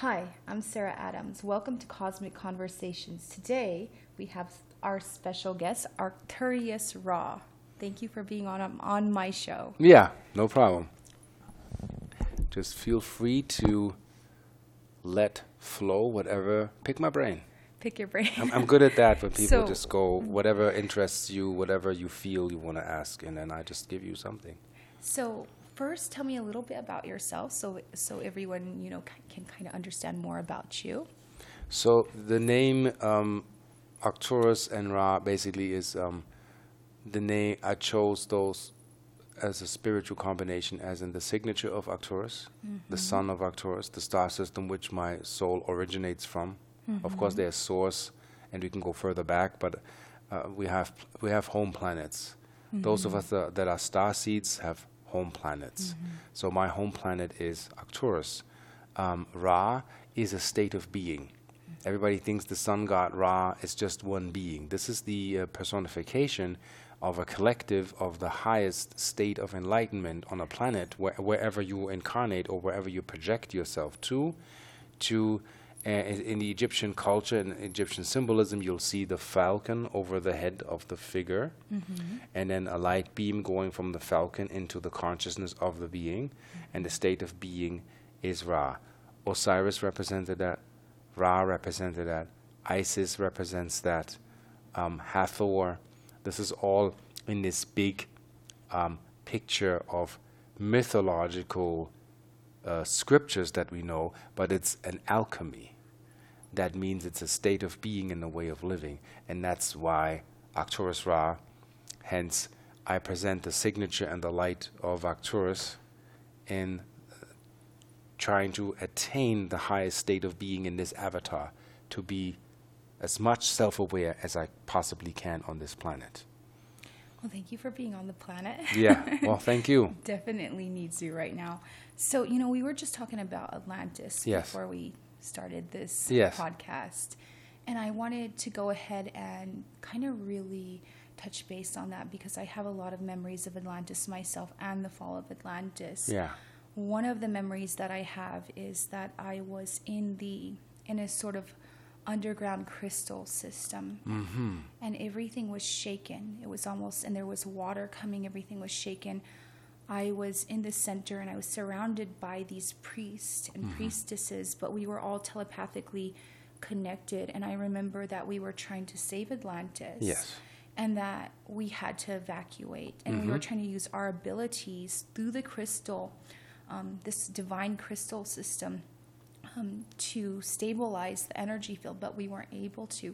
Hi, I'm Sarah Adams. Welcome to Cosmic Conversations. Today we have our special guest, Arcturus Ra. Thank you for being on on my show. Yeah, no problem. Just feel free to let flow whatever. Pick my brain. Pick your brain. I'm, I'm good at that when people So- just go whatever interests you, whatever you feel you want to ask, and then I just give you something. so first, tell me a little bit about yourself, so so everyone you know c- can kind of understand more about you. So the name um, Arcturus and Ra basically is um, the name I chose those as a spiritual combination, as in the signature of Arcturus, the son of Arcturus, the star system which my soul originates from. Of course, there's source, and we can go further back, but uh, we have we have home planets. Those of us that, that are star seeds have home planets. So my home planet is Arcturus. Um, Ra is a state of being. Everybody thinks the sun god Ra is just one being. This is the uh, personification of a collective of the highest state of enlightenment on a planet, where, wherever you incarnate or wherever you project yourself to. To in in the Egyptian culture and Egyptian symbolism, you'll see the falcon over the head of the figure, and then a light beam going from the falcon into the consciousness of the being, and the state of being is Ra. Osiris represented that. Ra represented that. Isis represents that. Um, Hathor. This is all in this big um, picture of mythological uh, scriptures that we know, but it's an alchemy. That means it's a state of being and a way of living, and that's why Arcturus Ra. Hence, I present the signature and the light of Arcturus in uh, trying to attain the highest state of being in this avatar, to be as much self-aware as I possibly can on this planet. Well, thank you for being on the planet. Yeah. Well, thank you. Definitely needs you right now. So you know, we were just talking about Atlantis Yes. before we started this Yes. podcast, and I wanted to go ahead and kind of really touch base on that because I have a lot of memories of Atlantis myself and the fall of Atlantis. Yeah. One of the memories that I have is that I was in the in a sort of underground crystal system Mm-hmm. and everything was shaken. It was almost, and there was water coming, everything was shaken. I was in the center and I was surrounded by these priests and priestesses, but we were all telepathically connected. And I remember that we were trying to save Atlantis. Yes. And that we had to evacuate. And we were trying to use our abilities through the crystal, um, this divine crystal system, um, to stabilize the energy field, but we weren't able to.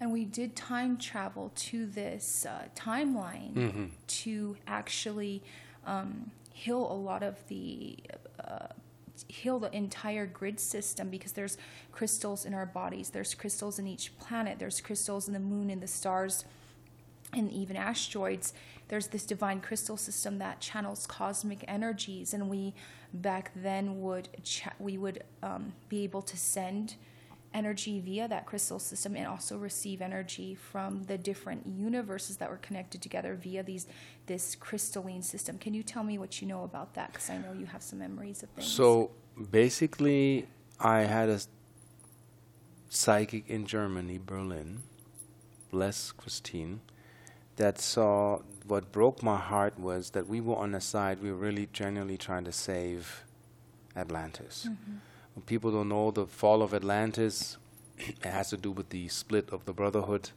And we did time travel to this uh, timeline to actually um, heal a lot of the. Uh, heal the entire grid system because there's crystals in our bodies there's crystals in each planet there's crystals in the moon and the stars and even asteroids there's this divine crystal system that channels cosmic energies and we back then would cha- we would um, be able to send energy via that crystal system and also receive energy from the different universes that were connected together via these this crystalline system. Can you tell me what you know about that? Because i know you have some memories of things. So basically, I had a psychic in Germany, Berlin, bless Christine, that saw what broke my heart was that we were on a side, we were really genuinely trying to save Atlantis. Mm-hmm. When people don't know the fall of Atlantis, it has to do with the split of the Brotherhood.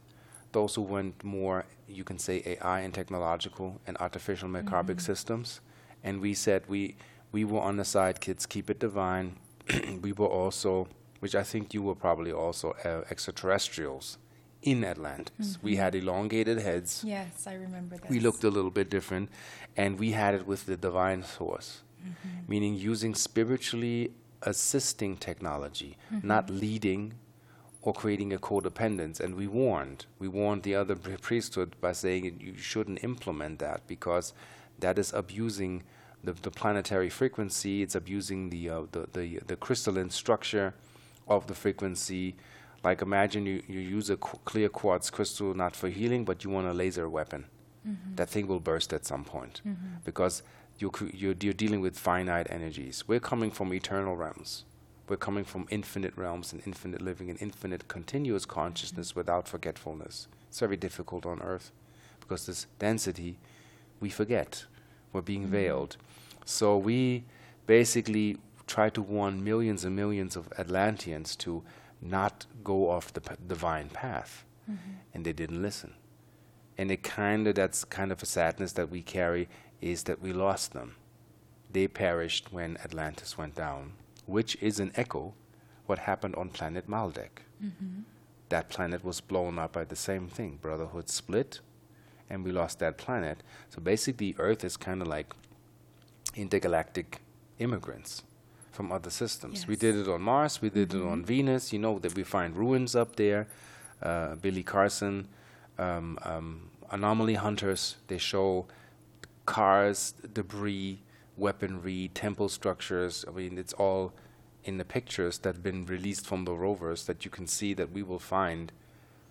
Those who went more, you can say, AI and technological and artificial microbic mm-hmm. systems. And we said we we were on the side, kids, keep it divine. we were also, which I think you were probably also uh, extraterrestrials in Atlantis. Mm-hmm. We had elongated heads. yes i remember that We looked a little bit different, and we had it with the divine source, mm-hmm. meaning using spiritually assisting technology, mm-hmm. not leading or creating a codependence. And we warned, we warned the other priesthood by saying you shouldn't implement that because that is abusing the, the planetary frequency. It's abusing the, uh, the the the crystalline structure of the frequency. Like imagine you, you use a qu- clear quartz crystal not for healing, but you want a laser weapon. Mm-hmm. That thing will burst at some point mm-hmm. because you're, you're, you're dealing with finite energies. We're coming from eternal realms. We're coming from infinite realms and infinite living and infinite continuous consciousness without forgetfulness. It's very difficult on Earth because this density, we forget. We're being mm-hmm. veiled. So we basically try to warn millions and millions of Atlanteans to not go off the p- divine path. Mm-hmm. And they didn't listen. And it kind of, that's kind of a sadness that we carry is that we lost them. They perished when Atlantis went down, which is an echo what happened on planet Maldek. That planet was blown up by the same thing. Brotherhood split, and we lost that planet. So basically, Earth is kind of like intergalactic immigrants from other systems. We did it on Mars, we did it on Venus. You know that we find ruins up there. Uh, Billy Carson, um, um, anomaly hunters, they show cars, debris, weaponry, temple structures. I mean, it's all in the pictures that have been released from the rovers that you can see that we will find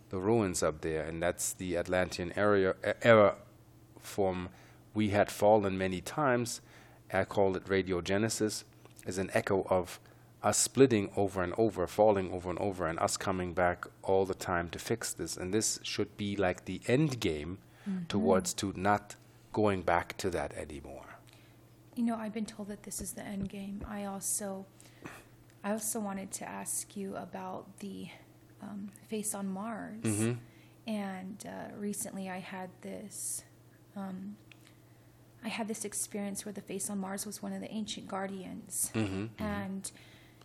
the ruins up there, and that's the Atlantean area era from we had fallen many times. I call it radiogenesis, is an echo of us splitting over and over, falling over and over, and us coming back all the time to fix this. And this should be like the end game mm-hmm. towards to not going back to that anymore. You know, I've been told that this is the end game. I also, I also wanted to ask you about the um, face on Mars. Mhm. And uh, recently, I had this, um, I had this experience where the face on Mars was one of the ancient guardians, Mhm, and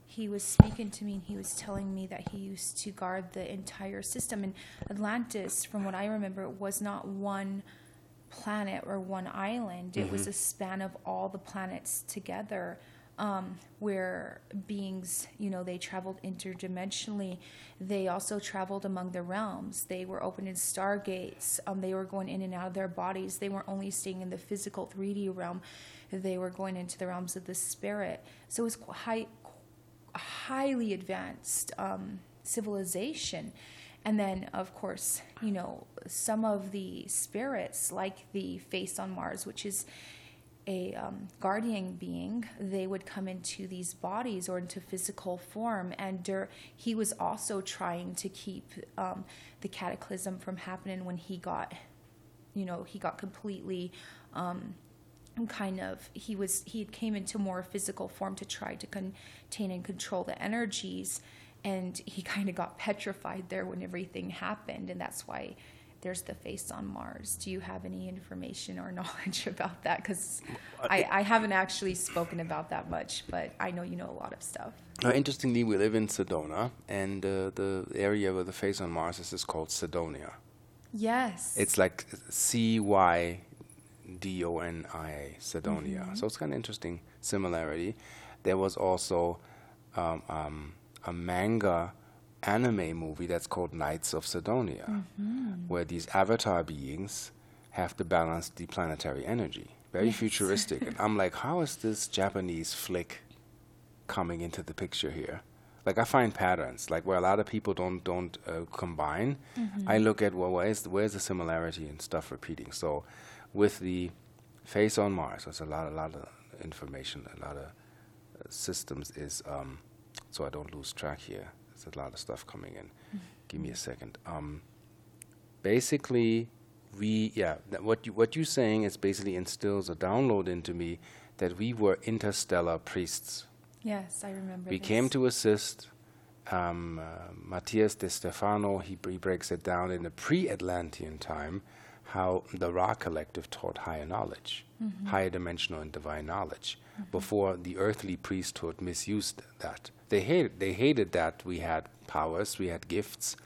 he was speaking to me and he was telling me that he used to guard the entire system. And Atlantis, from what I remember, was not one planet or one island. It was a span of all the planets together, um, where beings, you know, they traveled interdimensionally. They also traveled among the realms. They were opening stargates. Um, they were going in and out of their bodies. They weren't only staying in the physical 3D realm. They were going into the realms of the spirit. So it was qu- high, highly advanced um, civilization. And then, of course, you know, some of the spirits, like the face on Mars, which is a um, guardian being, they would come into these bodies or into physical form. And he was also trying to keep um, the cataclysm from happening when he got, you know, he got completely. Um, kind of he was he came into more physical form to try to contain and control the energies and he kind of got petrified there when everything happened and that's why there's the face on mars do you have any information or knowledge about that because I, I haven't actually spoken about that much but i know you know a lot of stuff Uh, interestingly, we live in Sedona, and uh, the area where the face on Mars is, is called Cydonia. yes It's like C Y D O N I A, Cydonia. So it's kind of interesting similarity. There was also um, um, a manga anime movie that's called Knights of Sidonia, where these avatar beings have to balance the planetary energy. Very Yes. futuristic. and I'm like, how is this Japanese flick coming into the picture here? Like I find patterns, like where a lot of people don't don't uh, combine. I look at well, where's the, where's the similarity and stuff repeating. So, with the face on Mars, there's a lot, a lot of information, a lot of uh, systems. Is um, so I don't lose track here. There's a lot of stuff coming in. Give me a second. Um, basically, we yeah, what you what you're saying is basically instills a download into me that we were interstellar priests. yes i remember We this. came to assist. Um, uh, Matías De Stefano, he, he breaks it down in the pre-Atlantean time, how the Ra collective taught higher knowledge, higher dimensional and divine knowledge, before the earthly priesthood misused that. They hated, they hated that we had powers, we had gifts,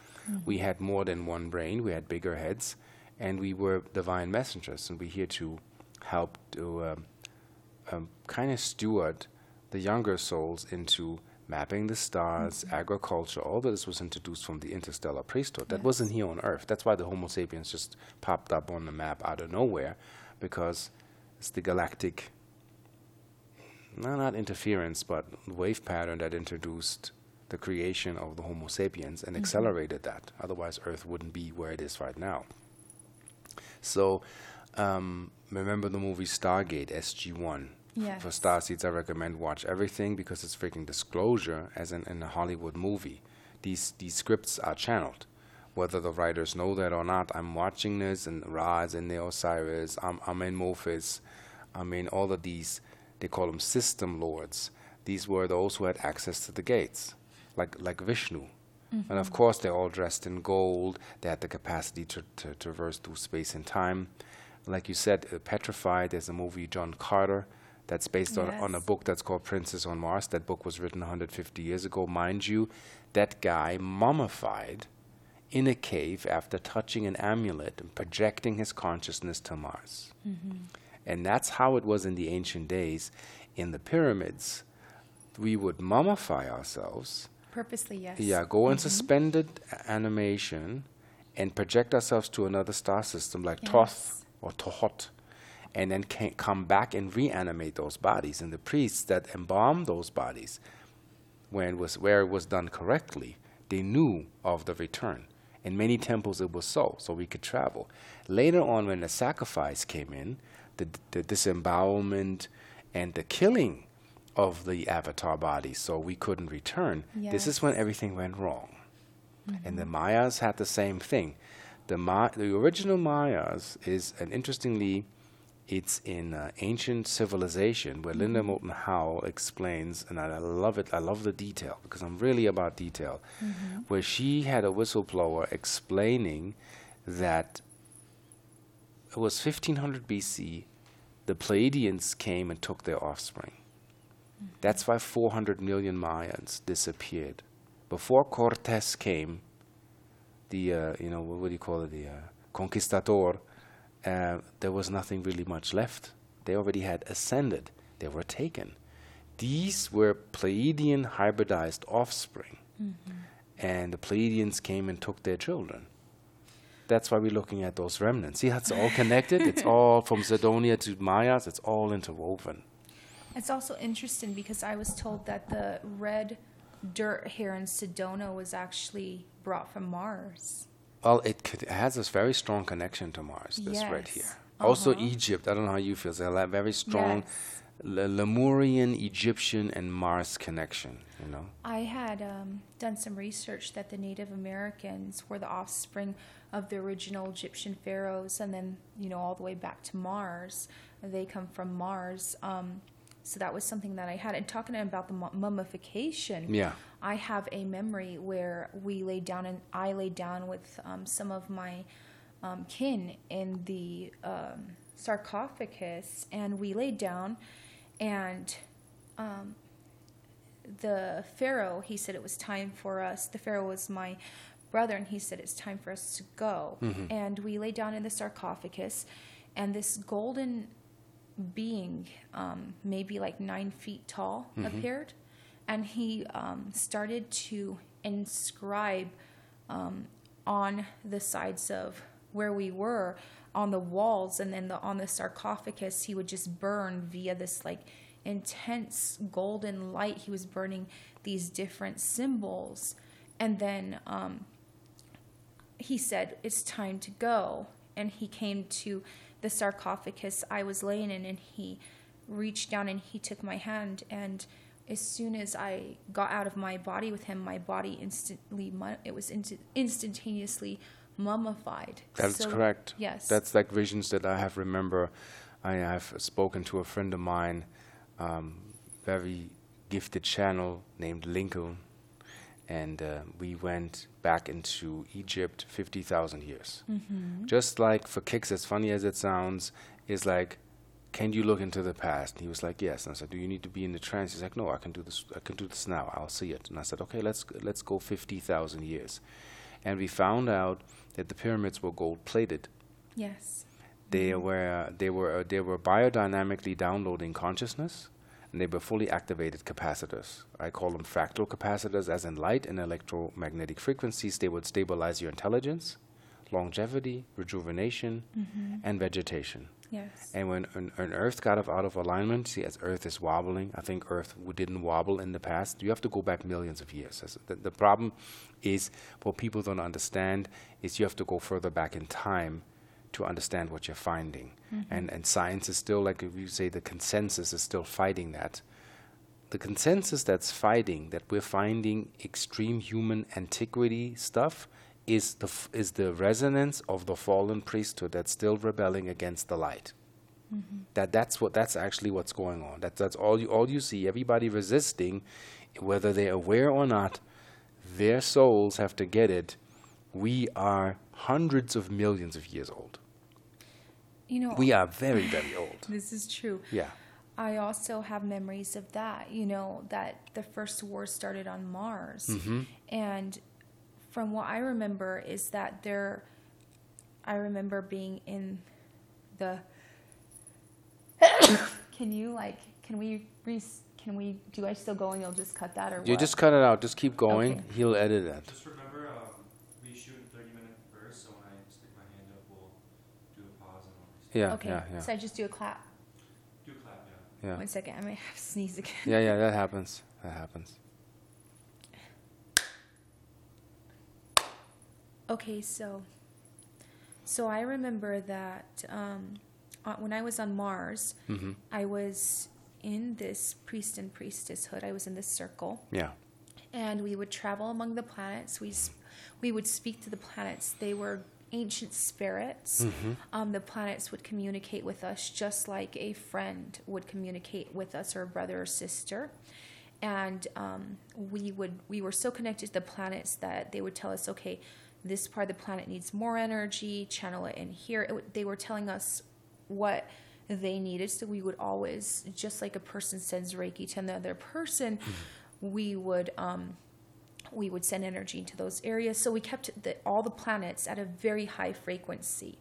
we had more than one brain, we had bigger heads, and we were divine messengers, and we're here to help to um, um, kind of steward the younger souls into mapping the stars, agriculture, all of this was introduced from the interstellar priesthood. That wasn't here on Earth. That's why the Homo sapiens just popped up on the map out of nowhere, because it's the galactic, no, not interference, but wave pattern that introduced the creation of the Homo sapiens and accelerated that. Otherwise, Earth wouldn't be where it is right now. So, um, remember the movie Stargate SG1? Yes. For Star Seeds, I recommend watch everything because it's freaking disclosure, as in, in a Hollywood movie. These these scripts are channeled, whether the writers know that or not. I'm watching this, and Ra is in the Osiris. I'm I'm in Mophis. I mean, all of these they call them system lords. These were those who had access to the gates, like like Vishnu. Mm-hmm. And of course, they're all dressed in gold. They had the capacity to, to traverse through space and time. Like you said, uh, Petrified, there's a movie, John Carter, that's based on, on a book that's called Princess on Mars. That book was written 150 years ago. Mind you, that guy mummified in a cave after touching an amulet and projecting his consciousness to Mars. Mm-hmm. And that's how it was in the ancient days. In the pyramids, we would mummify ourselves. Purposely, yes. Yeah, go in mm-hmm. suspended animation and project ourselves to another star system like Yes. or Tohot, and then can come back and reanimate those bodies. And the priests that embalmed those bodies, when it was where it was done correctly, they knew of the return. In many temples, it was so, so we could travel. Later on, when the sacrifice came in, the, the disembowelment and the killing of the avatar bodies, so we couldn't return. This is when everything went wrong. And the mm-hmm. Mayas had the same thing. The, Ma- the original Mayas is, an interestingly, it's in uh, ancient civilization where Linda Moulton Howe explains, and I love it. I love the detail because I'm really about detail. Where she had a whistleblower explaining that it was 1500 BC, the Pleiadians came and took their offspring. That's why 400 million Mayans disappeared. Before Cortes came, the uh, you know what, what do you call it, the uh, conquistador, uh, there was nothing really much left. They already had ascended. They were taken. These were Pleiadian hybridized offspring, and the Pleiadians came and took their children. That's why we're looking at those remnants. See how it's all connected? it's all from Cydonia to Mayas. It's all interwoven. It's also interesting because I was told that the red dirt here in Sedona was actually brought from Mars. Well, it, could, it has this very strong connection to Mars. This right here. Also, Uh-huh. Egypt. I don't know how you feel. They have very strong Yes. Le- Lemurian, Egyptian, and Mars connection. You know. I had um, done some research that the Native Americans were the offspring of the original Egyptian pharaohs, and then you know all the way back to Mars. They come from Mars. Um, so that was something that I had. And talking about the mummification, Yeah. I have a memory where we laid down and I laid down with um, some of my um, kin in the um, sarcophagus, and we laid down, and um, the pharaoh he said it was time for us. The pharaoh was my brother, and he said it's time for us to go. And we lay down in the sarcophagus, and this golden being, um, maybe like nine feet tall, appeared, and he um, started to inscribe um, on the sides of where we were on the walls and then the, on the sarcophagus he would just burn via this like intense golden light. He was burning these different symbols. And then um, he said it's time to go. And he came to the sarcophagus i was laying in and he reached down and he took my hand and as soon as i got out of my body with him my body instantly it was inst- instantaneously mummified That's So- correct. yes That's like visions that I have remember. I have spoken to a friend of mine, um, very gifted channel named Lincoln, and uh, we went back into Egypt 50,000 years. Mm-hmm. Just like for kicks, as funny as it sounds, is like, can you look into the past? And he was like, yes. And I said, do you need to be in the trance? He's like, no, I can do this. I can do this now. I'll see it. And I said, okay, let's let's go 50,000 years. And we found out that the pyramids were gold plated. yes They were they were uh, they were biodynamically downloading consciousness, and they were fully activated capacitors. I call them fractal capacitors, as in light and electromagnetic frequencies. They would stabilize your intelligence, longevity, rejuvenation, mm-hmm. and vegetation. Yes And when an, an Earth got out of alignment, see, as Earth is wobbling, I think Earth didn't wobble in the past. You have to go back millions of years. The, the problem is what people don't understand is you have to go further back in time to understand what you're finding. Mm-hmm. And and science is still like if you say the consensus is still fighting that. The consensus that's fighting that we're finding extreme human antiquity stuff is the f- is the resonance of the fallen priesthood that's still rebelling against the light. That that's what that's actually what's going on. That that's all you all you see. Everybody resisting, whether they're aware or not, their souls have to get it. We are hundreds of millions of years old. You know, We are very very old. this is true. Yeah. I also have memories of that, you know, that the first war started on Mars. Mm-hmm. And from what I remember is that there, I remember being in the, can you like, can we, re- can we, do I still go and you'll just cut that or You what? just cut it out. Just keep going. Okay. He'll edit it. Just remember, um, we shoot in thirty minute bursts, so when I stick my hand up, we'll do a pause and we'll. Yeah, okay, yeah, yeah, so I just do a clap. Do a clap, yeah. yeah. One second, I might have to sneeze again. Yeah, yeah. That happens. That happens. Okay, so so I remember that um, uh, when I was on Mars, Mm-hmm. I was in this priest and priestesshood. I was in this circle, Yeah. and we would travel among the planets. We we would speak to the planets. They were ancient spirits. Um, the planets would communicate with us just like a friend would communicate with us, or a brother or sister. And um, we would we were so connected to the planets that they would tell us, okay, this part of the planet needs more energy. Channel it in here. It they were telling us what they needed. So we would always, just like a person sends Reiki to another person, we would um, we would send energy into those areas. So we kept the, all the planets at a very high frequency.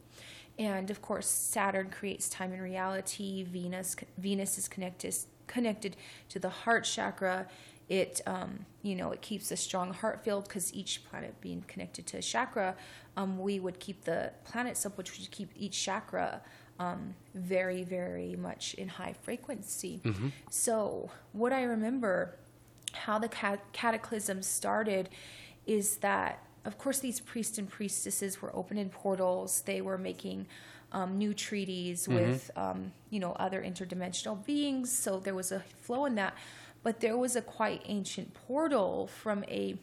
And of course, Saturn creates time and reality. Venus Venus is connected connected to the heart chakra. It um, you know it keeps a strong heart field because each planet being connected to a chakra, um, we would keep the planets up, which would keep each chakra um, very very much in high frequency. So what I remember how the cat- cataclysm started is that of course these priests and priestesses were opening portals. They were making um, new treaties with um, you know other interdimensional beings. So there was a flow in that but there was a quite ancient portal from a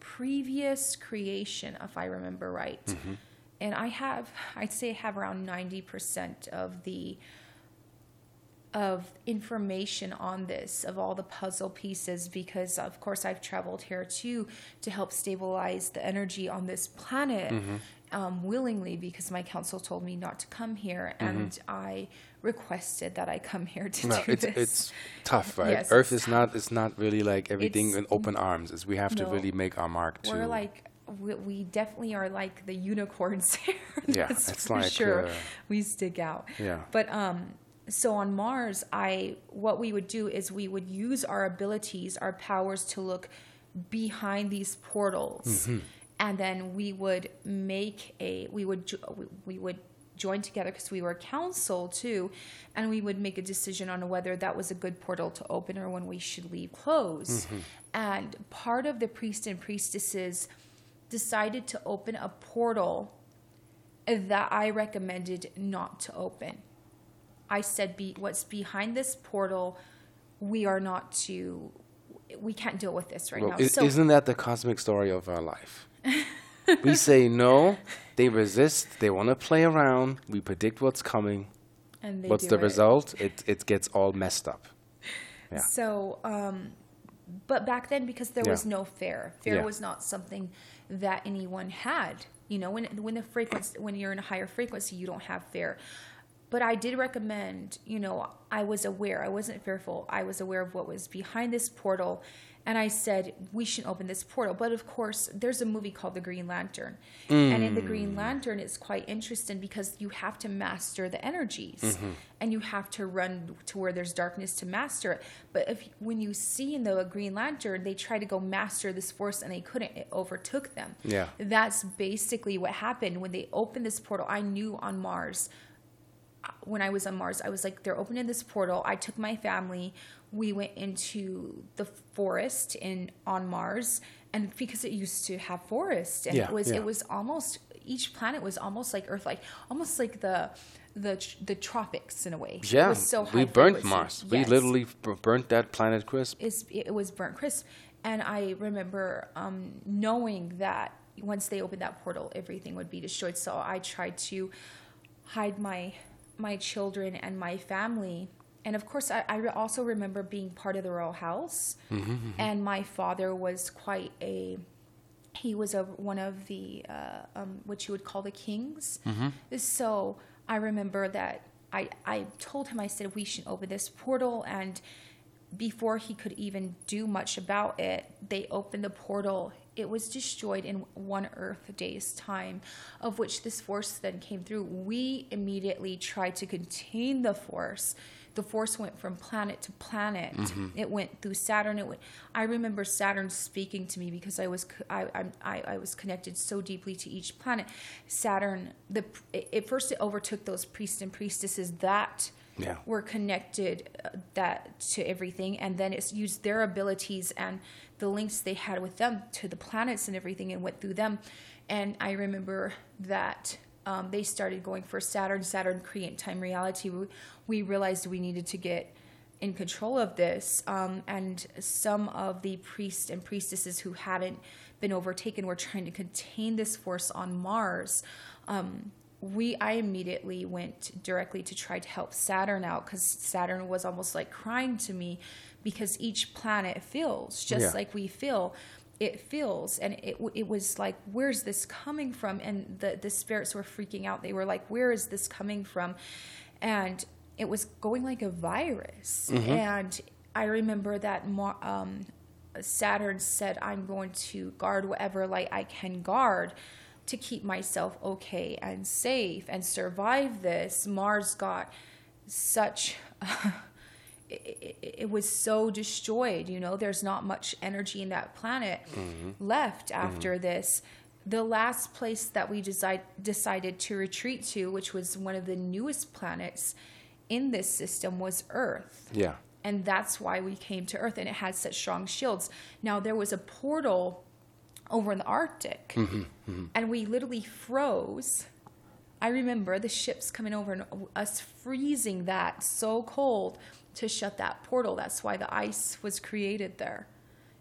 previous creation if i remember right. Mm-hmm. And i have i'd say i have around 90% of the of information on this of all the puzzle pieces because of course I've traveled here too to help stabilize the energy on this planet mm-hmm. Um, willingly because my council told me not to come here and I requested that I come here to No, do it's this. it's tough, right? Yes, Earth is not it's not really like everything It's- in open arms. Is we have to really make our mark too. We're like we, we definitely are like the unicorns here. Yeah, That's it's for like, sure. uh, we stick out. Yeah. But um, so on Mars, I what we would do is we would use our abilities, our powers to look behind these portals, Mm-hmm. And then we would make a we would we- would join together because we were a council too, and we would make a decision on whether that was a good portal to open or when we should leave closed. Mm-hmm. And part of the priest and priestesses decided to open a portal that I recommended not to open. I said, "Be what's behind this portal, we are not to, we can't deal with this right well, now." i- so isn't that the cosmic story of our life? we say no, they resist, they want to play around. We predict what's coming. and they What's the it. result? It it gets all messed up. Yeah. So, um, but back then, because there was no fear, fear Yeah. was not something that anyone had. You know, when when the frequency, when you're in a higher frequency, you don't have fear. But I did recommend, you know, I was aware. I wasn't fearful. I was aware of what was behind this portal. And I said, we shouldn't open this portal. But of course, there's a movie called The Green Lantern. And in The Green mm. Lantern, it's quite interesting because you have to master the energies mm-hmm. and you have to run to where there's darkness to master it. But if when you see in the Green Lantern, they try to go master this force and they couldn't, it overtook them. Yeah. That's basically what happened when they opened this portal. I knew on Mars uh, when I was on Mars, I was like, they're opening this portal. I took my family. We went into the forest in on Mars, and because it used to have forest, and Yeah, it was yeah. it was almost each planet was almost like Earth, like almost like the the the tropics in a way. It Yeah, was so we burnt frequency. Mars. We literally burnt that planet crisp. is it was burnt crisp and i remember um, knowing that once they opened that portal everything would be destroyed so i tried to hide my my children and my family and of course i, I re- also remember being part of the royal house and my father was quite a he was a one of the uh, um, what you would call the kings. So I remember that I I told him I said we should open this portal and before he could even do much about it, they opened the portal. It was destroyed in one Earth day's time, of which this force then came through. We immediately tried to contain the force. The force went from planet to planet. It went through Saturn. It went. I remember Saturn speaking to me because I was I, I, I was connected so deeply to each planet. Saturn. The at first it overtook those priests and priestesses that Yeah. were connected uh, that to everything and then it's used their abilities and the links they had with them to the planets and everything and went through them and i remember that um, they started going for saturn. Saturn create time reality. We, we realized we needed to get in control of this um, and some of the priests and priestesses who hadn't been overtaken were trying to contain this force on mars. Um, we i immediately went directly to try to help saturn out because saturn was almost like crying to me because each planet feels just Yeah. like we feel it feels and it, it was like where's this coming from? And the, the spirits were freaking out. They were like where is this coming from? And it was going like a virus. And i remember that um, saturn said i'm going to guard whatever light i can guard to keep myself okay and safe and survive this. Mars got such it, it, was so destroyed you know? There's not much energy in that planet mm-hmm. left mm-hmm. after this. The last place that we decide, decided to retreat to which was one of the newest planets in this system was earth. Yeah. and that's why we came to earth and it had such strong shields. Now there was a portal over in the arctic mm-hmm. and we literally froze. I remember the ships coming over and us freezing that so cold to shut that portal that's why the ice was created there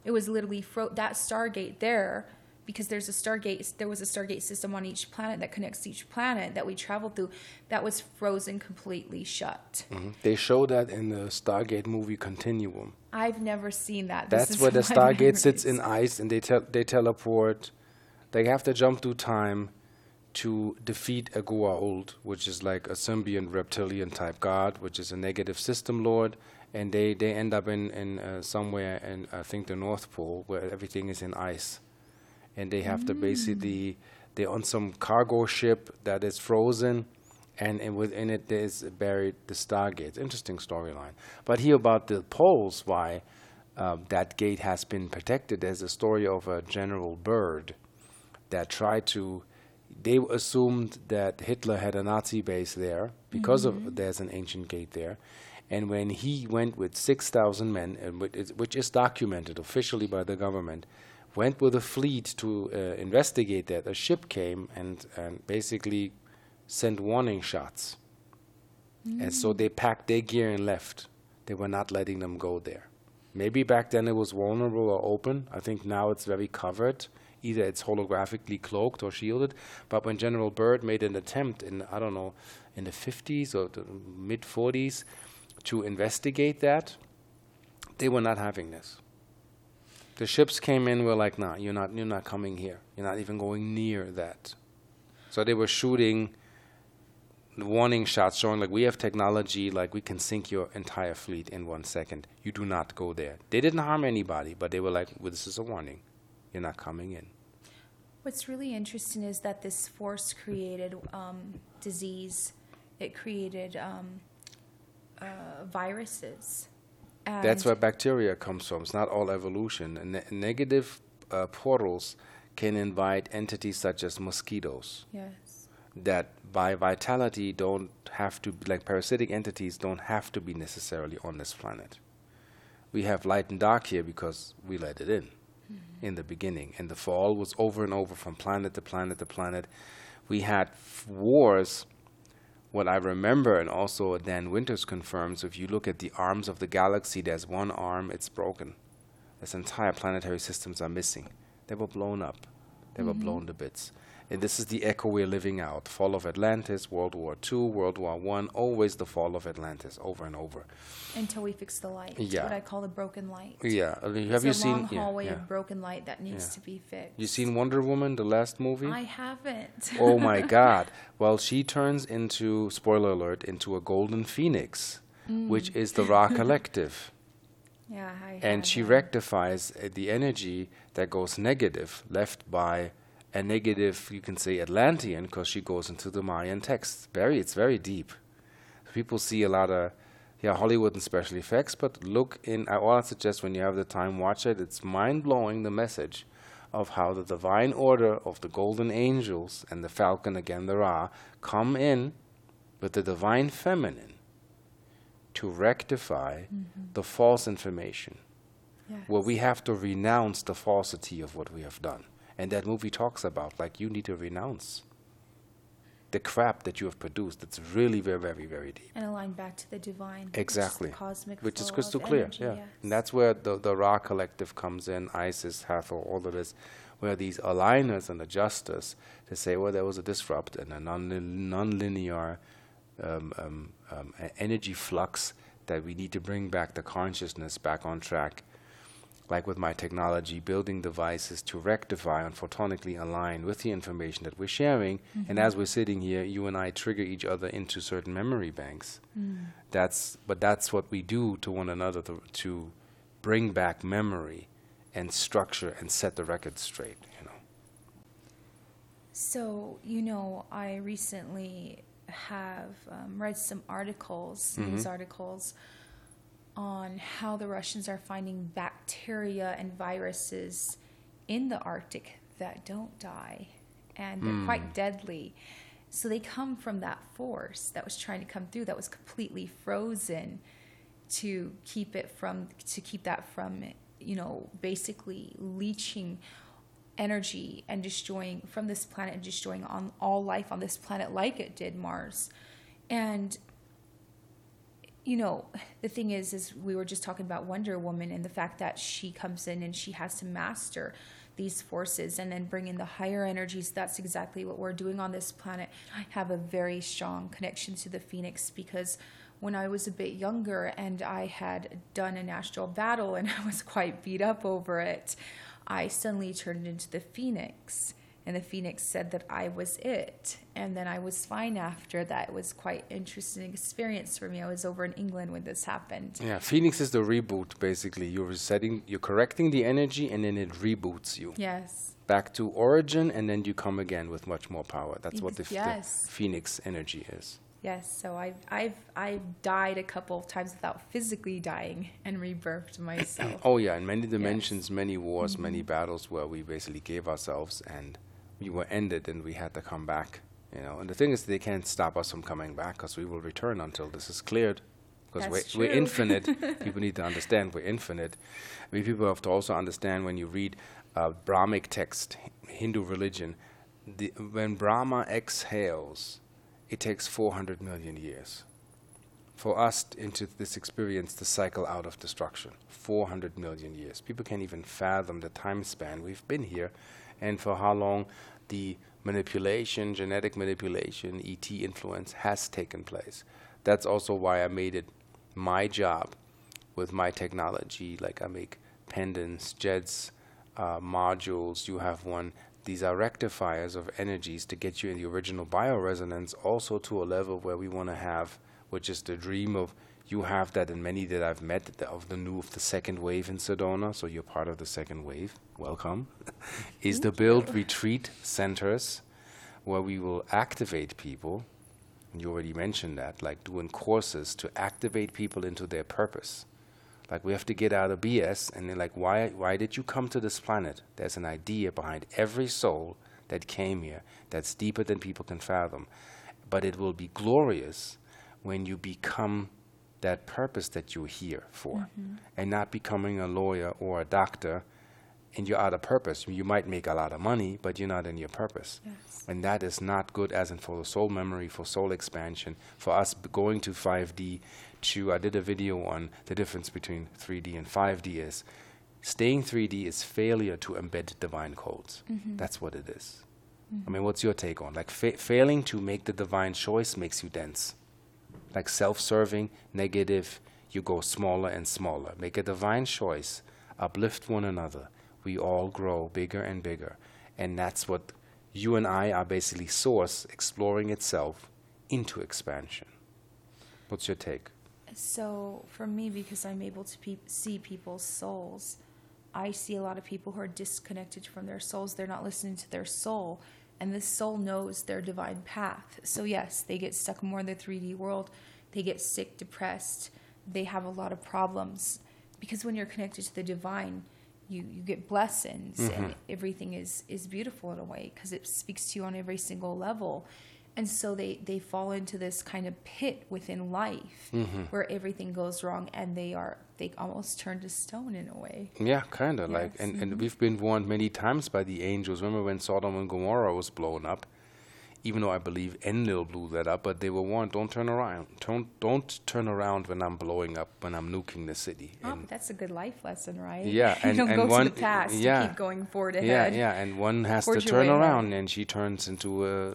it was literally fro- that stargate there because there's a stargate there was a stargate system on each planet that connects each planet that we traveled through that was frozen completely shut Mhm. They show that in the Stargate movie Continuum. I've never seen that. This That's where the Stargate sits in ice, and they tel- they teleport. They have to jump through time to defeat a Goa'uld, which is like a symbiont reptilian type god, which is a negative system lord, and they they end up in in uh, somewhere in I think the North Pole where everything is in ice, and they have to basically they're on some cargo ship that is frozen. And, and within it, there is buried the Stargate. Interesting storyline. But here about the poles, why um, that gate has been protected. There's a story of a General Byrd that tried to. They assumed that Hitler had a Nazi base there because of there's an ancient gate there, and when he went with six thousand men, which is, which is documented officially by the government, went with a fleet to uh, investigate that. A ship came and and basically sent warning shots, and so they packed their gear and left. They were not letting them go there. Maybe back then it was vulnerable or open. I think now it's very covered. Either it's holographically cloaked or shielded. But when General Byrd made an attempt in, I don't know, in the 50s or the mid 40s to investigate that, they were not having this. The ships came in, were like, nah, you're not, you're not coming here. You're not even going near that. So they were shooting warning shots showing like we have technology like we can sink your entire fleet in one second you do not go there they didn't harm anybody but they were like well, this is a warning you're not coming in What's really interesting is that this force created um, disease. It created um, uh, viruses. And that's where bacteria comes from it's not all evolution ne- negative uh, portals can invite entities such as mosquitoes Yes. that by vitality don't have to like parasitic entities don't have to be necessarily on this planet we have light and dark here because we let it in in the beginning and the fall was over and over from planet to planet to planet we had f- wars. What I remember, and also Dan Winters confirms, if you look at the arms of the galaxy, there's one arm, it's broken. This entire planetary systems are missing. They were blown up. They were mm-hmm. blown to bits. And this is the echo we're living out. Fall of Atlantis, World War II, World War One, always the fall of Atlantis, over and over. Until we fix the light. Yeah. What I call the broken light. Yeah, I mean, have it's you a seen? long hallway yeah. of broken light that needs Yeah. to be fixed. You seen Wonder Woman, the last movie? I haven't. oh my God! Well, she turns into spoiler alert into a golden phoenix, which is the Ra Collective, yeah, I and she rectifies uh, the energy that goes negative, left by a negative, you can say Atlantean, because she goes into the Mayan text. Very, it's very deep. People see a lot of yeah Hollywood and special effects, but look in. I all I suggest when you have the time, watch it. It's mind blowing the message of how the divine order of the golden angels and the falcon again the Ra come in with the divine feminine to rectify mm-hmm. the false information Yes. where we have to renounce the falsity of what we have done. And that movie talks about like you need to renounce the crap that you have produced. It's really very, very, very deep. and align back to the divine. which is the Exactly. cosmic Which is crystal clear, energy, yeah. yes. And that's where the, the Ra collective comes in, Isis, Hathor, all of this, where these aligners and adjusters, they say, well, there was a disrupt and a non non-linear um, um, um, energy flux that we need to bring back the consciousness back on track. Like with my technology, building devices to rectify and photonically align with the information that we're sharing. And as we're sitting here, you and I trigger each other into certain memory banks. That's but that's what we do to one another to, to bring back memory and structure and set the record straight. You know. So, you know, I recently have um, read some articles, Mm-hmm. news articles, on how the Russians are finding bacteria and viruses in the Arctic that don't die and they're Hmm. quite deadly. So they come from that force that was trying to come through that was completely frozen to keep it from to keep that from you know basically leaching energy and destroying from this planet and destroying on all life on this planet like it did Mars. And you know, the thing is is we were just talking about Wonder Woman and the fact that she comes in and she has to master these forces and then bring in the higher energies. That's exactly what we're doing on this planet. I have a very strong connection to the Phoenix because when I was a bit younger and I had done an astral battle and I was quite beat up over it, I suddenly turned into the Phoenix. And the Phoenix said that I was it. And then I was fine after that. It was quite interesting experience for me. I was over in England when this happened. Yeah, Phoenix is the reboot. Basically, you're resetting, you're correcting the energy, and then it reboots you Yes. back to origin, and then you come again with much more power. That's what the, f- the Phoenix energy is. Yes, so I've I've I've died a couple of times without physically dying and rebirthed myself. Oh yeah, in many dimensions, many wars, many mm-hmm. battles where we basically gave ourselves and we were ended and we had to come back. You know, and the thing is, they can't stop us from coming back because we will return until this is cleared. Because we're, we're infinite. people need to understand we're infinite. I mean, people have to also understand when you read uh, Brahmic text, Hindu religion, the, when Brahma exhales, it takes 400 million years for us t- into this experience to cycle out of destruction 400 million years people can't even fathom the time span we've been here and for how long the manipulation genetic manipulation et influence has taken place. That's also why i made it my job with my technology. Like i make pendants jets uh, modules. You have one. These are rectifiers of energies to get you in the original bioresonance also to a level where we want to have which is the dream of you have that in many that I've met the, of the new of the second wave in Sedona, so you're part of the second wave. Welcome. is the build retreat centers where we will activate people. and You already mentioned that, like doing courses to activate people into their purpose. Like we have to get out of BS and they're like, why why did you come to this planet? There's an idea behind every soul that came here that's deeper than people can fathom. But it will be glorious when you become that purpose that you're here for mm-hmm. and not becoming a lawyer or a doctor and you're out of purpose. You might make a lot of money, but you're not in your purpose. Yes. And that is not good, as in for the soul memory, for soul expansion, for us going to 5D. To I did a video on the difference between 3D and 5D. Is staying 3D is failure to embed divine codes. Mm-hmm. That's what it is. I mm-hmm. mean, what's your take on like fa- failing to make the divine choice makes you dense, like self-serving, negative. You go smaller and smaller. Make a divine choice. Uplift one another. We all grow bigger and bigger, and that's what you and I are basically source exploring itself into expansion. What's your take? So for me, because I'm able to pe- see people's souls, I see a lot of people who are disconnected from their souls. They're not listening to their soul, and the soul knows their divine path. So yes, they get stuck more in the 3D world. They get sick, depressed. They have a lot of problems because when you're connected to the divine, you, you get blessings and mm-hmm. everything is, is beautiful in a way because it speaks to you on every single level. And so they, they fall into this kind of pit within life mm-hmm. where everything goes wrong and they are they almost turn to stone in a way. Yeah, kind of like, Yes, and, and mm-hmm. we've been warned many times by the angels. Remember when Sodom and Gomorrah was blown up? Even though I believe Enlil blew that up, but they were warned, don't turn around. Don't don't turn around when I'm blowing up, when I'm nuking the city. Oh, And that's a good life lesson, right? Yeah, you and- don't and go one- to the past. yeah. You keep going forward yeah, ahead. yeah, and one has Forge to turn ahead. around, and she turns into a,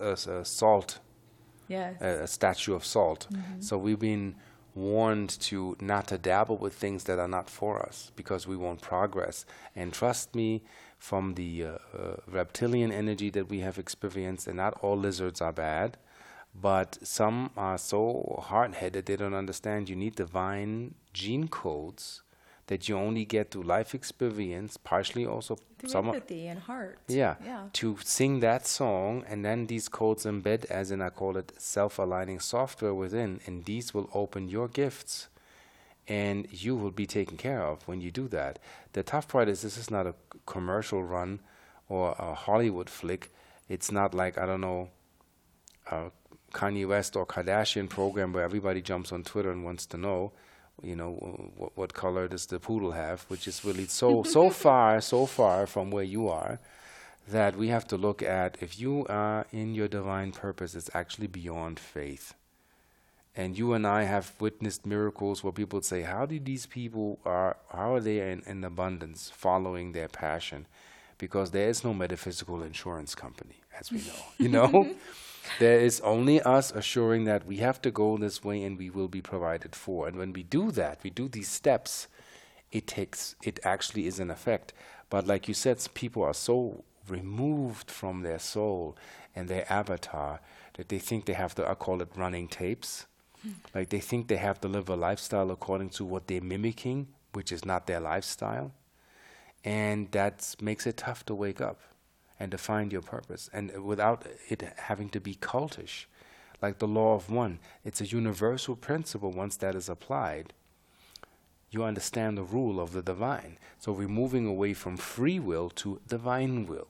a a salt Yes. a, a statue of salt. Mm-hmm. So we've been warned to not to dabble with things that are not for us because we won't progress. And trust me, from the uh, uh, reptilian energy that we have experienced, and not all lizards are bad, but some are so hard-headed they don't understand. You need divine gene codes that you only get through life experience, partially also Through some. empathy and heart. Yeah. Yeah. To sing that song and then these codes embed as in I call it self aligning software within and these will open your gifts and you will be taken care of when you do that. The tough part is this is not a commercial run or a Hollywood flick. It's not like I don't know a Kanye West or Kardashian program where everybody jumps on Twitter and wants to know, you know, what, what color does the poodle have, which is really so so far so far from where you are that we have to look at if you are in your divine purpose, it's actually beyond faith. And you and I have witnessed miracles where people say, "How do these people are? How are they in, in abundance, following their passion?" Because there is no metaphysical insurance company, as we know. You know, there is only us assuring that we have to go this way and we will be provided for. And when we do that, we do these steps. It takes. It actually is an effect. But like you said, people are so removed from their soul and their avatar that they think they have to. I call it running tapes. Like they think they have to live a lifestyle according to what they're mimicking, which is not their lifestyle. And that makes it tough to wake up and to find your purpose. And without it having to be cultish, like the law of one, it's a universal principle once that is applied. You understand the rule of the divine. So we're moving away from free will to divine will.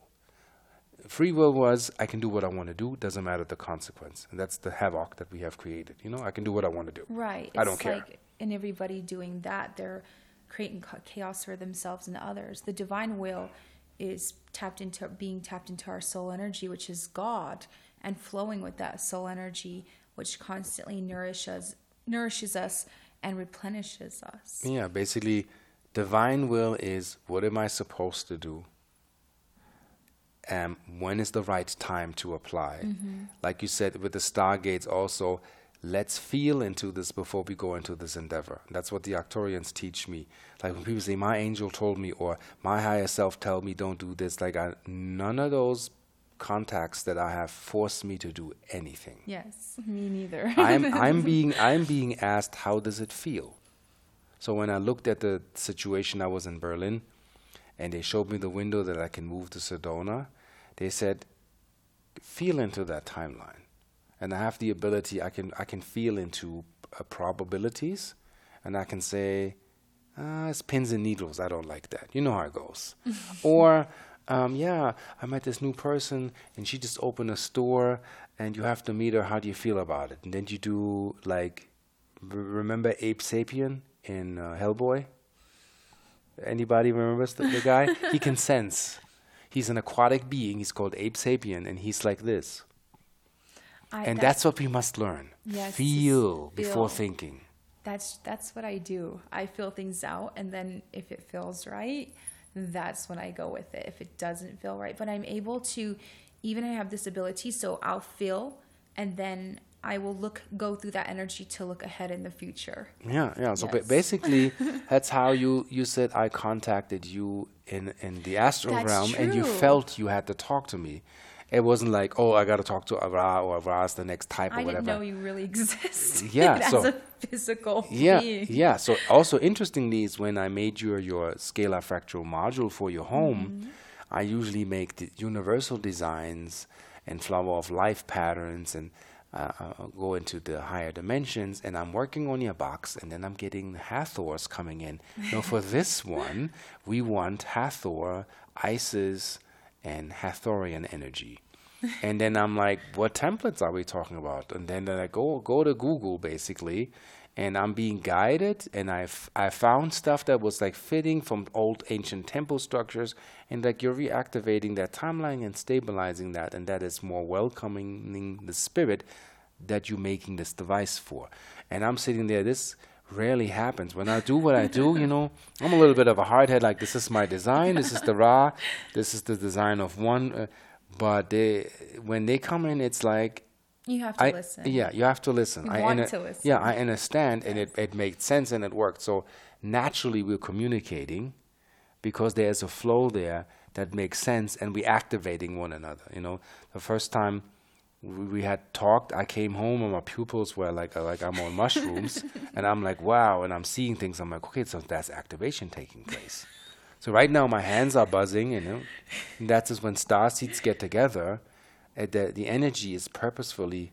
Free will was I can do what I want to do, doesn't matter the consequence. And that's the havoc that we have created. You know, I can do what I want to do. Right. I don't It's care. Like, and everybody doing that, they're creating chaos for themselves and others. The divine will is tapped into being tapped into our soul energy, which is God, and flowing with that soul energy, which constantly nourishes nourishes us and replenishes us. Yeah, basically, divine will is what am I supposed to do? Um, when is the right time to apply? Like you said with the stargates, also, let's feel into this before we go into this endeavor. That's what the Arcturians teach me. Like when people say, "My angel told me," or "My higher self tell me don't do this," like I, none of those contacts that I have forced me to do anything. Yes, me neither. I'm I'm being I'm being asked how does it feel. So when I looked at the situation I was in Berlin, and they showed me the window that I can move to Sedona, they said, feel into that timeline, and I have the ability. I can I can feel into uh, probabilities, and I can say, ah, it's pins and needles. I don't like that. You know how it goes. or um, yeah, I met this new person and she just opened a store and you have to meet her. How do you feel about it? And then you do like, r- remember Abe Sapien in uh, Hellboy? Anybody remembers the, the guy? he can sense. He's an aquatic being. He's called Abe Sapien, and he's like this. I, and that's what we must learn. Yes, feel before feel. thinking. that's that's what I do. I feel things out, and then if it feels right, that's when I go with it. If it doesn't feel right, but I'm able to, even I have this ability, so I'll feel, and then I will look go through that energy to look ahead in the future. Yeah, yeah. So ba- basically, that's how you you said I contacted you in in the astral That's realm, and you felt you had to talk to me. It wasn't like, oh, I got to talk to Avra or Avra's the next type or I whatever. didn't know you really existed Yeah, as so- a physical yeah, being. yeah. So also interestingly is when I made your your scalar fractal module for your home, Mm-hmm. I usually make the universal designs and flower of life patterns and uh, uh, go into the higher dimensions. And I'm working on your box, and then I'm getting Hathors coming in. now for this one, we want Hathor, Isis, and Hathorian energy. and then I'm like, what templates are we talking about? And then I go go to Google basically, and I'm being guided, and I f- I found stuff that was like fitting from old ancient temple structures, and like you're reactivating that timeline and stabilizing that, and that is more welcoming the spirit that you're making this device for. And I'm sitting there, this rarely happens. When I do what I do, you know, I'm a little bit of a hardhead, like this is my design, this is the raw, this is the design of one. Uh, but they, when they come in, it's like, You have to I, listen. yeah, you have to listen. You I want to listen. Yeah, I understand, and it, it made sense and it worked. So naturally, we're communicating because there's a flow there that makes sense, and we're activating one another. You know, the first time we, we had talked, I came home and my pupils were like, uh, like I'm on mushrooms, and I'm like, wow, and I'm seeing things. I'm like, okay, so that's activation taking place. So right now my hands are buzzing, you know. And that's just when star seeds get together, uh, the the energy is purposefully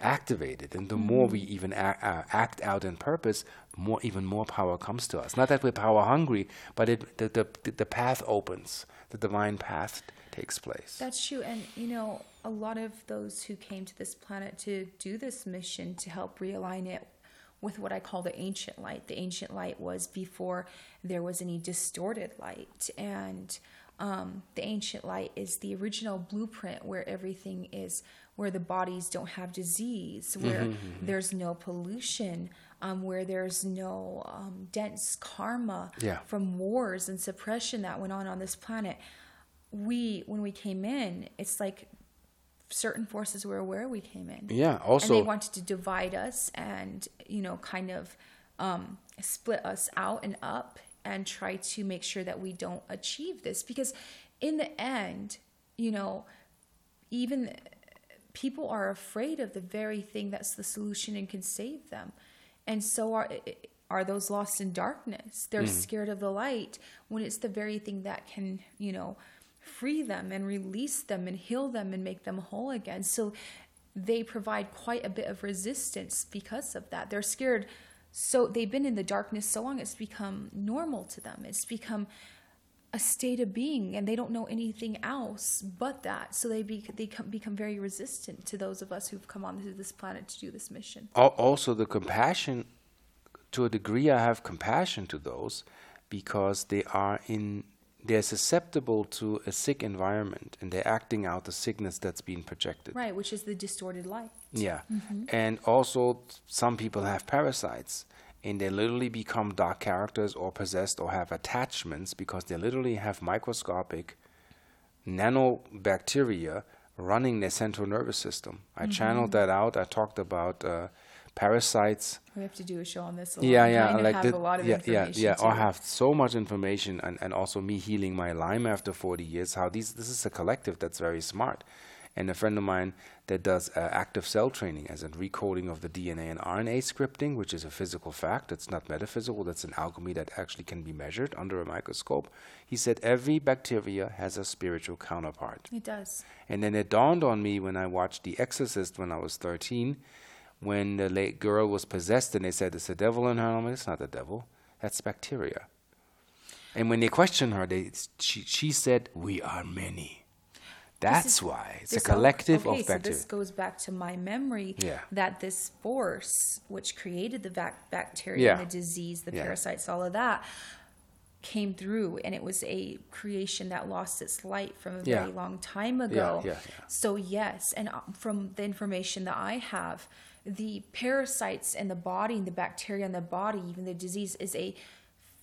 activated, and the more we even act, uh, act out in purpose, more even more power comes to us. Not that we're power hungry, but it the the, the path opens, the divine path takes place. That's true. And, you know, a lot of those who came to this planet to do this mission to help realign it with what I call the ancient light. The ancient light was before there was any distorted light. And um, the ancient light is the original blueprint where everything is, where the bodies don't have disease, where there's no pollution, um, where there's no um, dense karma Yeah. from wars and suppression that went on on this planet we when we came in it's like certain forces were aware we came in Yeah. Also. And they wanted to divide us and you know kind of um, split us out and up and try to make sure that we don't achieve this. Because in the end you know even people are afraid of the very thing that's the solution and can save them. And so are are those lost in darkness. They're mm-hmm. scared of the light when it's the very thing that can you know free them and release them and heal them and make them whole again. So they provide quite a bit of resistance because of that. They're scared so they've been in the darkness so long it's become normal to them. It's become a state of being and they don't know anything else but that. So they be, they come, become very resistant to those of us who've come onto this planet to do this mission. Also the compassion to a degree i have compassion to those because they are in they're susceptible to a sick environment and they're acting out the sickness that's being projected. Right which is the distorted light. Yeah. And also some people have parasites and they literally become dark characters or possessed or have attachments because they literally have microscopic nanobacteria running their central nervous system. I channeled that out. I talked about uh, parasites we have to do a show on this yeah, alone. yeah, kind like have the, a lot of yeah, yeah, information yeah. I too. have so much information, and, and also me healing my Lyme after 40 years. How these this is a collective that's very smart, and a friend of mine that does uh, active cell training as a recoding of the DNA and RNA scripting, which is a physical fact. It's not metaphysical. That's an alchemy that actually can be measured under a microscope. He said every bacteria has a spiritual counterpart. it does And then it dawned on me when I watched The Exorcist when I was 13, when the late girl was possessed and they said, It's the devil in her. I'm like, It's not the devil, that's bacteria. And when they questioned her, they, she, she said, We are many. That's is- why. It's a This all- collective okay, of so this goes back to my memory Yeah. that this force, which created the bac- bacteria Yeah. and the disease, the Yeah. parasites, all of that, came through and it was a creation that lost its light from a very long time ago. So yes, and uh, from the information that I have, the parasites in the body, and the bacteria in the body, even the disease is a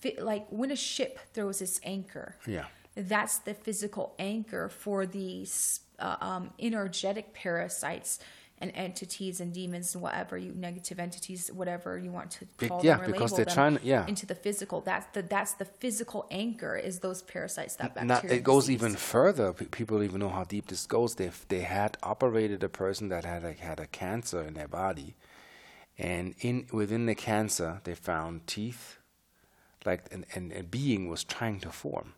fi- like when a ship throws its anchor. Yeah. That's the physical anchor for these uh, um, energetic parasites and entities and demons and whatever you negative entities, whatever you want to Be- call yeah, them or because label they're them trying yeah. into the physical. That's the that's the physical anchor is those parasites that bacteria. It goes disease. even further. P- people even know how deep this goes. They they had operated a person that had a, had a cancer in their body, and in within the cancer they found teeth, like and, and a being was trying to form,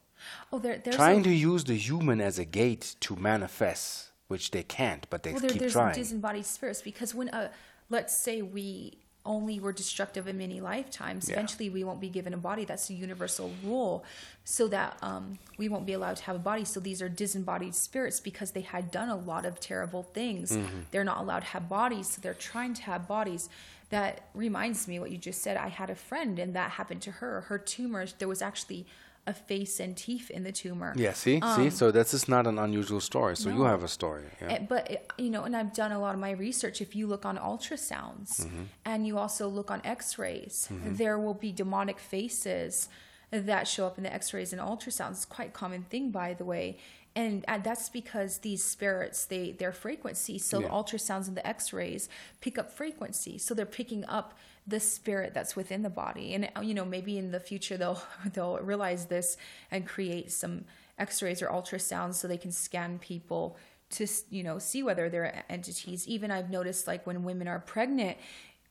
Oh, there, trying a, to use the human as a gate to manifest, which they can't, but they well, there, keep there's trying. disembodied spirits because when uh, let's say we only were destructive in many lifetimes, Yeah. eventually we won't be given a body. That's a universal rule, so that um, we won't be allowed to have a body. So these are disembodied spirits because they had done a lot of terrible things. Mm-hmm. They're not allowed to have bodies, so they're trying to have bodies. That reminds me what you just said. I had a friend, and that happened to her. Her tumors. there was actually a face and teeth in the tumor. yeah, see, see. So this is not an unusual story. So you Um, have a story. Yeah. Eh, But it- you know, and I've done a lot of my research. If you look on ultrasounds Mm-hmm. and you also look on X-rays, there will be demonic faces that show up in the X-rays and ultrasounds. It's quite a common thing, by the way, and that's because these spirits they their frequency. So the ultrasounds and the X-rays pick up frequency. So they're picking up the spirit that's within the body, and uh, you know maybe in the future they'll they'll realize this and create some X-rays or ultrasounds so they can scan people to you know see whether they're entities. Even I've noticed like when women are pregnant.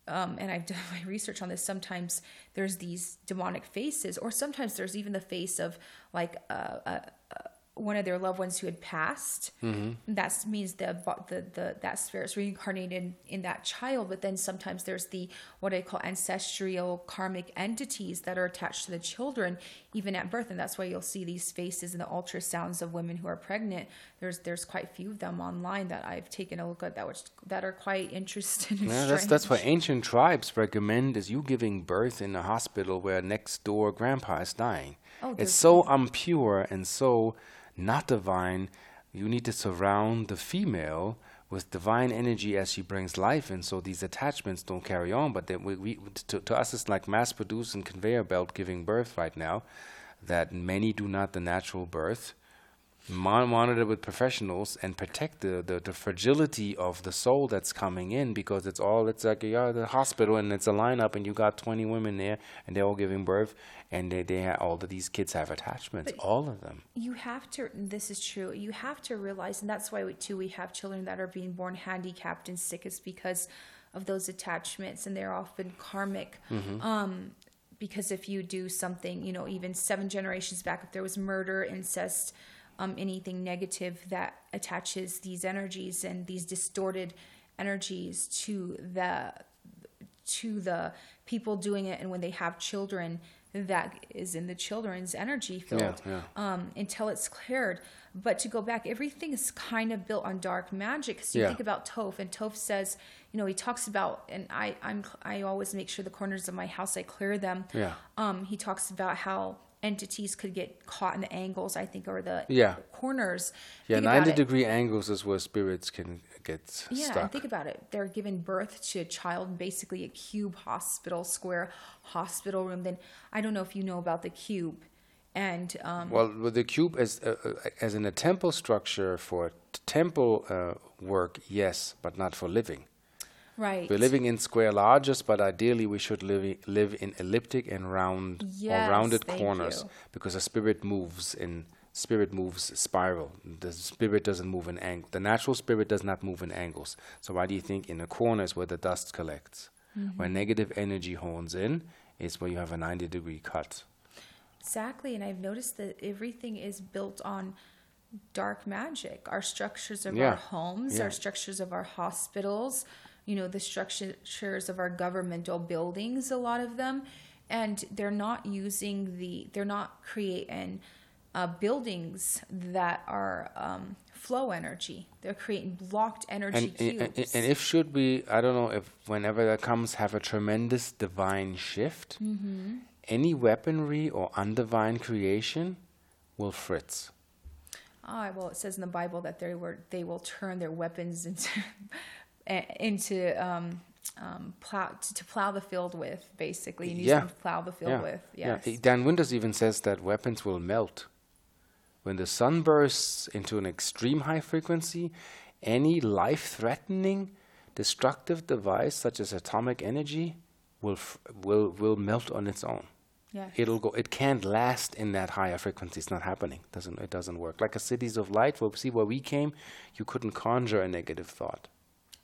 Um, and I've done my research on this. Sometimes there's these demonic faces, or sometimes there's even the face of like a, one of their loved ones who had passed. Mm-hmm. That means the, the the that spirit's reincarnated in that child. But then sometimes there's the what I call ancestral karmic entities that are attached to the children, even at birth, and that's why you'll see these faces in the ultrasounds of women who are pregnant. There's there's quite a few of them online that I've taken a look at that which that are quite interesting. Yeah, that's that's what ancient tribes recommend is you giving birth in a hospital where next door grandpa is dying. Oh, it's so impure and so not divine. You need to surround the female with divine energy as she brings life in, so these attachments don't carry on. But then we, we to, to us, it's like mass produced and conveyor belt giving birth right now. That many do not the natural birth mon- monitor with professionals and protect the, the, the fragility of the soul that's coming in because it's all it's like you're the hospital and it's a lineup and you got 20 women there and they're all giving birth and they, they ha- all of these kids have attachments But- all of them. you have to this is true you have to realize and that's why we, too we have children that are being born handicapped and sick is because of those attachments and they're often karmic. Um, because if you do something you know even seven generations back if there was murder incest um, anything negative that attaches these energies and these distorted energies to the to the people doing it and when they have children that is in the children's energy field yeah. Um, until it's cleared but to go back everything is kind of built on dark magic so you Yeah. think about Thoth and Thoth says you know he talks about and i i'm i always make sure the corners of my house i clear them Yeah. um he talks about how entities could get caught in the angles i think or the Yeah. corners yeah Think about 90 it. degree angles is where spirits can get Yeah, stuck and think about it. They're giving birth to a child in basically a cube hospital, square hospital room. Then I don't know if you know about the cube, and um, Well, the cube as uh, uh, as in a temple structure for t- temple uh, work, yes, but not for living. Right. We're living in square larges, but ideally we should live live in elliptic and round Yes, or rounded corners you. because the spirit moves in spirit moves spiral. The spirit doesn't move in angle. The natural spirit does not move in angles. So why do you think in the corners where the dust collects, Mm-hmm. where negative energy hones in, is where you have a ninety degree cut. Exactly, and I've noticed that everything is built on dark magic. Our structures of Yeah. our homes, Yeah. our structures of our hospitals, you know, the structures of our governmental buildings, a lot of them, and they're not using the, they're not creating uh, buildings that are um, flow energy. They're creating blocked energy And, and, cubes. and if should we, I don't know if whenever that comes, have a tremendous divine shift, Mm-hmm. any weaponry or undivine creation will fritz. Ah, well, it says in the Bible that they were they will turn their weapons into into um, um, plow to, plow the field with, basically, and use Yeah. them to plow the field yeah. with. yeah. Dan Winters even says that weapons will melt. When the sun bursts into an extreme high frequency, any life threatening, destructive device such as atomic energy will, f- will, will melt on its own. Yes. It'll go. It can't last in that higher frequency. It's not happening. Doesn't it? Doesn't work. Like a cities of light. Well, see where we came, you couldn't conjure a negative thought.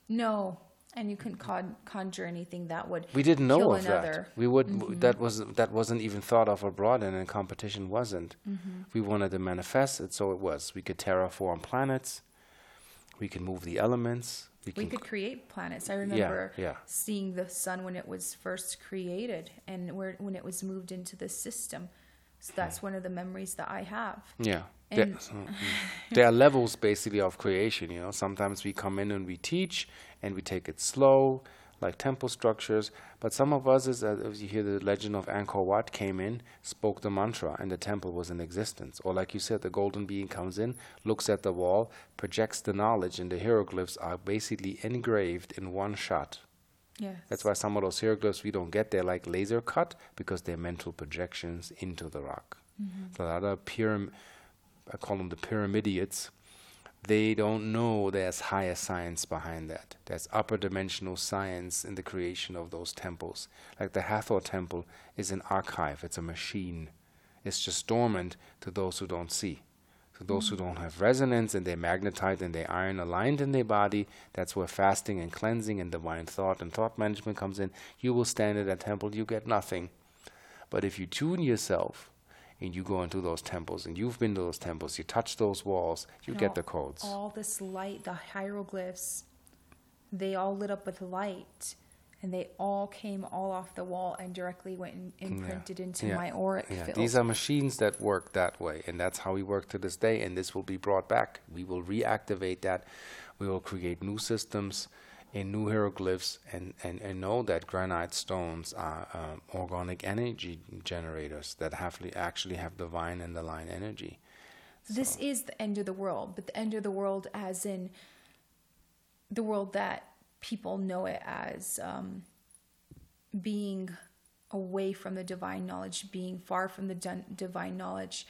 No, and you couldn't con- conjure anything that would. We didn't know of another. that. We would. w mm-hmm. That was that wasn't even thought of abroad, and in competition wasn't. Mm-hmm. We wanted to manifest it, so it was. We could terraform planets. We could move the elements. We, We could create planets. I remember yeah. seeing the sun when it was first created and where when it was moved into the system. So that's hmm. one of the memories that I have. Yeah. There, so, mm. there are levels basically of creation, you know. Sometimes we come in and we teach and we take it slow, like temple structures. But some of us, is, uh, as you hear the legend of Angkor Wat came in, spoke the mantra, and the temple was in existence. Or like you said, the golden being comes in, looks at the wall, projects the knowledge, and the hieroglyphs are basically engraved in one shot. Yes. That's why some of those hieroglyphs we don't get, they're like laser cut because they're mental projections into the rock. So the other pyram, I call them the pyramidiates, they don't know there's higher science behind that. There's upper dimensional science in the creation of those temples. Like the Hathor temple is an archive, it's a machine. It's just dormant to those who don't see. To those who don't have resonance and they're magnetite and they're iron aligned in their body, that's where fasting and cleansing and divine thought and thought management comes in. You will stand at that temple, you get nothing. But if you tune yourself and you go into those temples and you've been to those temples, you touch those walls, you And get all- the codes. All this light, the hieroglyphs, they all lit up with light, and they all came all off the wall and directly went and imprinted into Yeah. my auric Yeah, field. these are machines that work that way, and that's how we work to this day. And this will be brought back. We will reactivate that. We will create new systems and new hieroglyphs, and, and, and know that granite stones are um, organic energy generators that have actually have divine and align energy. This is the end of the world, but the end of the world, as in the world that people know it as um, being away from the divine knowledge, being far from the divine knowledge.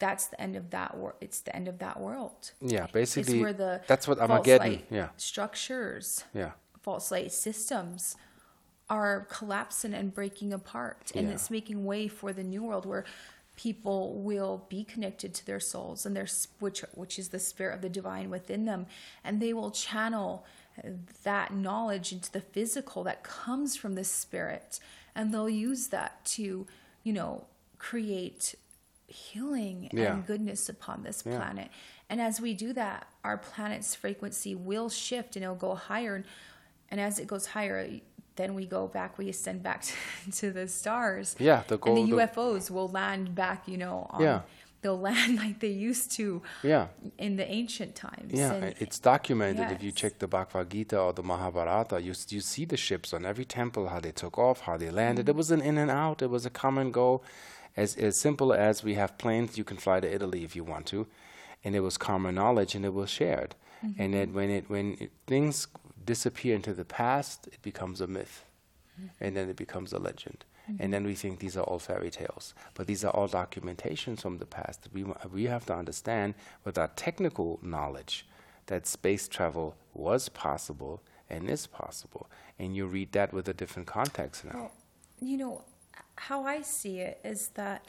That's the end of that world. It's the end of that world. Yeah, It's basically, where the that's what Armageddon. Yeah, structures, yeah, false light systems are collapsing and breaking apart and Yeah. it's making way for the new world where people will be connected to their souls and their which which is the spirit of the divine within them and they will channel that knowledge into the physical that comes from the spirit and they'll use that to you know create healing Yeah. and goodness upon this Yeah. planet and as we do that our planet's frequency will shift and it'll go higher and, and as it goes higher then we go back we ascend back to, to the stars yeah. The goal. and the the- UFOs will land back, you know, on, Yeah. they'll land like they used to yeah. in the ancient times. Yeah, And- it's documented. If you check the Bhagavad Gita or the Mahabharata, you you see the ships on every temple, how they took off, how they landed. Mm-hmm. It was an in and out. It was a come and go, as as simple as we have planes. You can fly to Italy if you want to, and it was common knowledge and it was shared. Mm-hmm. And then when it when it, things disappear into the past, it becomes a myth, mm-hmm. and then it becomes a legend. Mm-hmm. And then we think these are all fairy tales, but these are all documentations from the past. We we have to understand with our technical knowledge that space travel was possible and is possible, and you read that with a different context now. Well, you know, how I see it is that,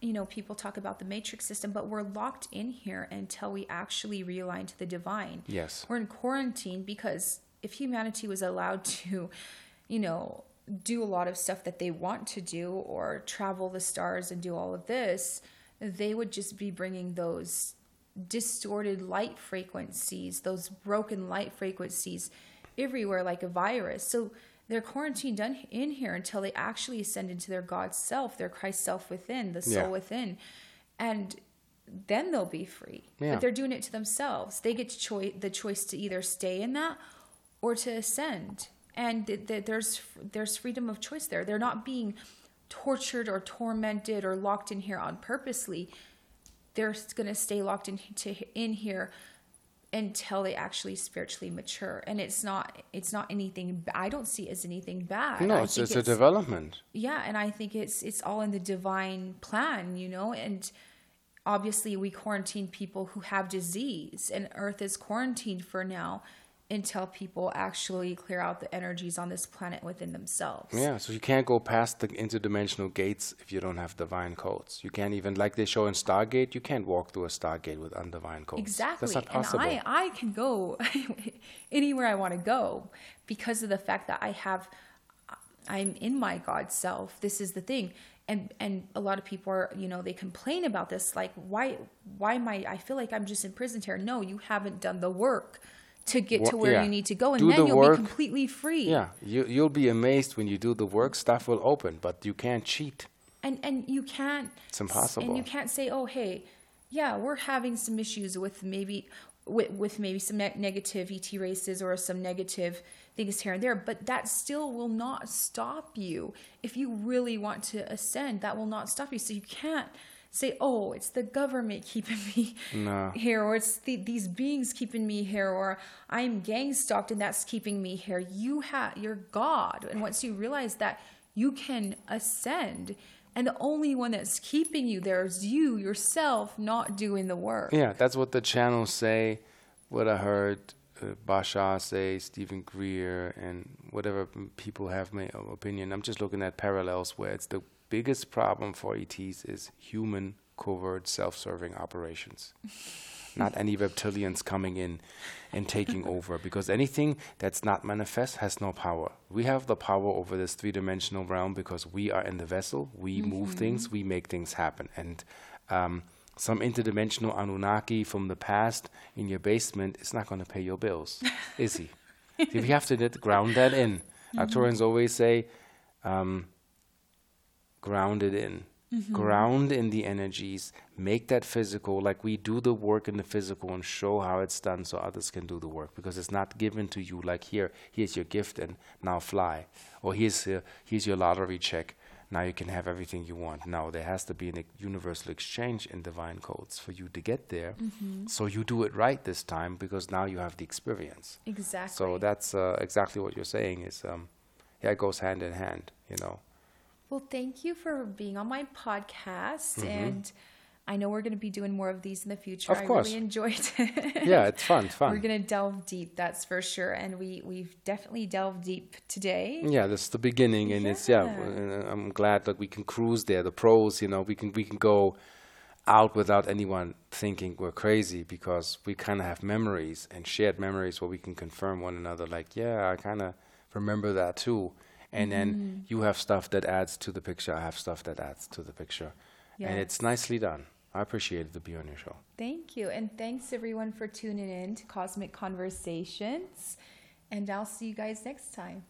you know, people talk about the matrix system, but we're locked in here until we actually realign to the divine. Yes. We're in quarantine because if humanity was allowed to, you know, do a lot of stuff that they want to do or travel the stars and do all of this, they would just be bringing those distorted light frequencies, those broken light frequencies everywhere like a virus. So they're quarantined in here until they actually ascend into their God self, their Christ self within, the soul Yeah. within. And then they'll be free. Yeah. But they're doing it to themselves. They get choi- the choice to either stay in that or to ascend. and th- th- there's there's freedom of choice there. They're not being tortured or tormented or locked in here on purposely. They're going to stay locked in to, in here until they actually spiritually mature. And it's not it's not anything i don't see it as anything bad. No I it's, think it's a development. Yeah and i think it's it's all in the divine plan you know? And obviously we quarantine people who have disease and earth is quarantined for now until people actually clear out the energies on this planet within themselves. Yeah, so you can't go past the interdimensional gates if you don't have divine codes. You can't even, like they show in Stargate, you can't walk through a Stargate with undivine codes. Exactly. That's not possible. And I, I can go anywhere I want to go because of the fact that I have, I'm in my God self. This is the thing. And, and a lot of people are, you know, they complain about this. Like, why, why am I, I feel like I'm just imprisoned here. No, you haven't done the work to get to where yeah. you need to go, and do then the you'll work. be completely free. Yeah, you, you'll be amazed when you do the work. Stuff will open, but you can't cheat. And and you can't. It's impossible. And you can't say, oh hey, yeah, we're having some issues with maybe with, with maybe some ne- negative ET races or some negative things here and there, but that still will not stop you. If you really want to ascend, that will not stop you. So you can't say, "Oh, it's the government keeping me no. here," or "It's the, these beings keeping me here," or "I'm gang stalked and that's keeping me here." You have you're God, and once you realize that, you can ascend, and the only one that's keeping you there is you yourself, not doing the work. Yeah, that's what the channels say. What I heard uh, Bashar say, Steven Greer, and whatever people have my opinion. I'm just looking at parallels where it's the biggest problem for ETs is human covert self-serving operations. not any reptilians coming in and taking over because anything that's not manifest has no power. We have the power over this three-dimensional realm because we are in the vessel, we mm-hmm. move things, we make things happen. And um, some interdimensional Anunnaki from the past in your basement is not going to pay your bills, is he? we have to ground that in. Mm-hmm. Arcturians always say, um, grounded in. Mm-hmm. Ground in the energies, make that physical, like we do the work in the physical and show how it's done so others can do the work because it's not given to you like here, here's your gift and now fly. Or here's, uh, here's your lottery check, now you can have everything you want. Now there has to be a universal exchange in divine codes for you to get there. Mm-hmm. So you do it right this time because now you have the experience. Exactly. So that's uh, exactly what you're saying is, um, yeah, it goes hand in hand, you know. Well, thank you for being on my podcast. Mm-hmm. And I know we're going to be doing more of these in the future. Of course. I really enjoyed it. yeah, it's fun, it's fun. We're going to delve deep, that's for sure. And we, we've definitely delved deep today. Yeah, this is the beginning. And yeah. it's, yeah, I'm glad that we can cruise there. The pros, you know, we can, we can go out without anyone thinking we're crazy because we kind of have memories and shared memories where we can confirm one another like, yeah, I kind of remember that too and then mm. you have stuff that adds to the picture. I have stuff that adds to the picture, yes. and it's nicely done. I appreciate it to be on your show. Thank you, and thanks everyone for tuning in to Cosmic Conversations, and I'll see you guys next time.